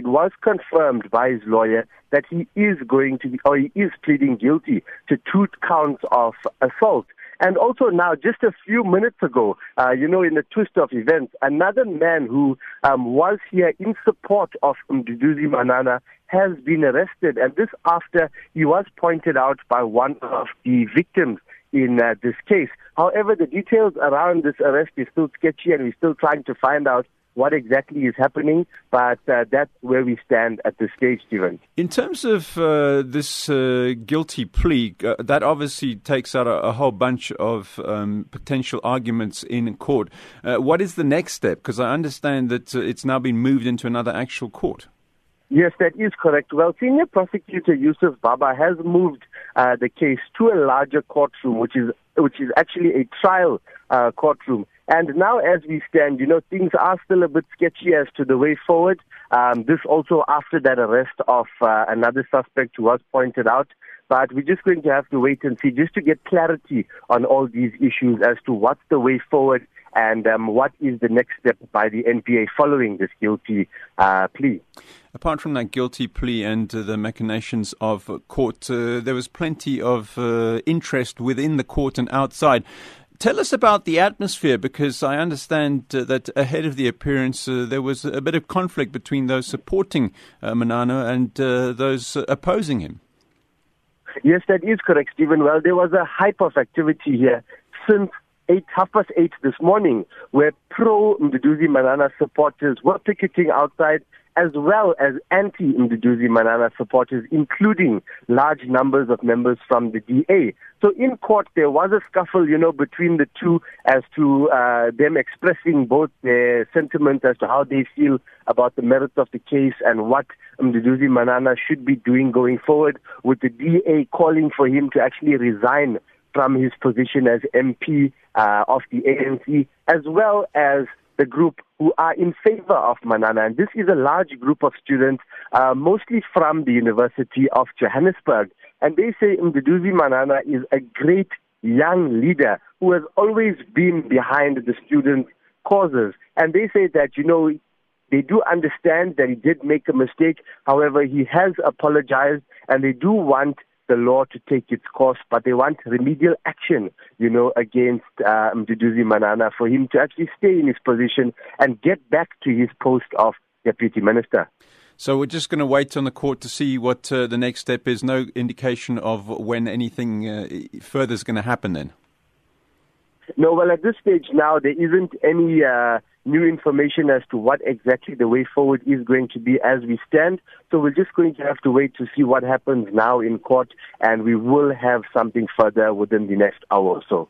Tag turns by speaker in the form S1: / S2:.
S1: It was confirmed by his lawyer that he is going to be, or he is pleading guilty to two counts of assault. And also now, just a few minutes ago, uh, you know, in the twist of events, another man who um, was here in support of Mduduzi Manana has been arrested. And this after he was pointed out by one of the victims in uh, this case. However, the details around this arrest is still sketchy and we're still trying to find out what exactly is happening, but uh, that's where we stand at this stage, Stephen.
S2: In terms of uh, this uh, guilty plea, uh, that obviously takes out a, a whole bunch of um, potential arguments in court. Uh, what is the next step? Because I understand that uh, it's now been moved into another actual court.
S1: Yes, that is correct. Well, Senior Prosecutor Yusuf Baba has moved the case to a larger courtroom, which is which is actually a trial courtroom. And now, as we stand, you know, things are still a bit sketchy as to the way forward. Um, this also after that arrest of uh, another suspect who was pointed out. But we're just going to have to wait and see just to get clarity on all these issues as to what's the way forward and um, what is the next step by the NPA following this guilty uh, plea.
S2: Apart from that guilty plea and uh, the machinations of court, uh, there was plenty of uh, interest within the court and outside. Tell us about the atmosphere because I understand uh, that ahead of the appearance uh, there was a bit of conflict between those supporting uh, Manana and uh, those opposing him.
S1: Yes, that is correct, Stephen. Well, there was a hype of activity here since eight, half past eight this morning, where pro Mduduzi Manana supporters were picketing outside as well as anti-Mduduzi Manana supporters, including large numbers of members from the DA. So in court, there was a scuffle, you know, between the two as to uh, them expressing both their sentiments as to how they feel about the merits of the case and what Mduduzi Manana should be doing going forward, with the DA calling for him to actually resign from his position as MP uh, of the ANC, as well as the group who are in favor of Manana. And this is a large group of students, uh, mostly from the University of Johannesburg. And they say Mduduzi Manana is a great young leader who has always been behind the students' causes. And they say that, you know, they do understand that he did make a mistake. However, he has apologized and they do want the law to take its course, but they want remedial action, you know, against uh, Mduduzi Manana for him to actually stay in his position and get back to his post of deputy minister.
S2: So we're just going to wait on the court to see what uh, the next step is. No indication of when anything uh, further is going to happen then.
S1: No, well, at this stage now, there isn't any uh, new information as to what exactly the way forward is going to be as we stand. So we're just going to have to wait to see what happens now in court, and we will have something further within the next hour or so.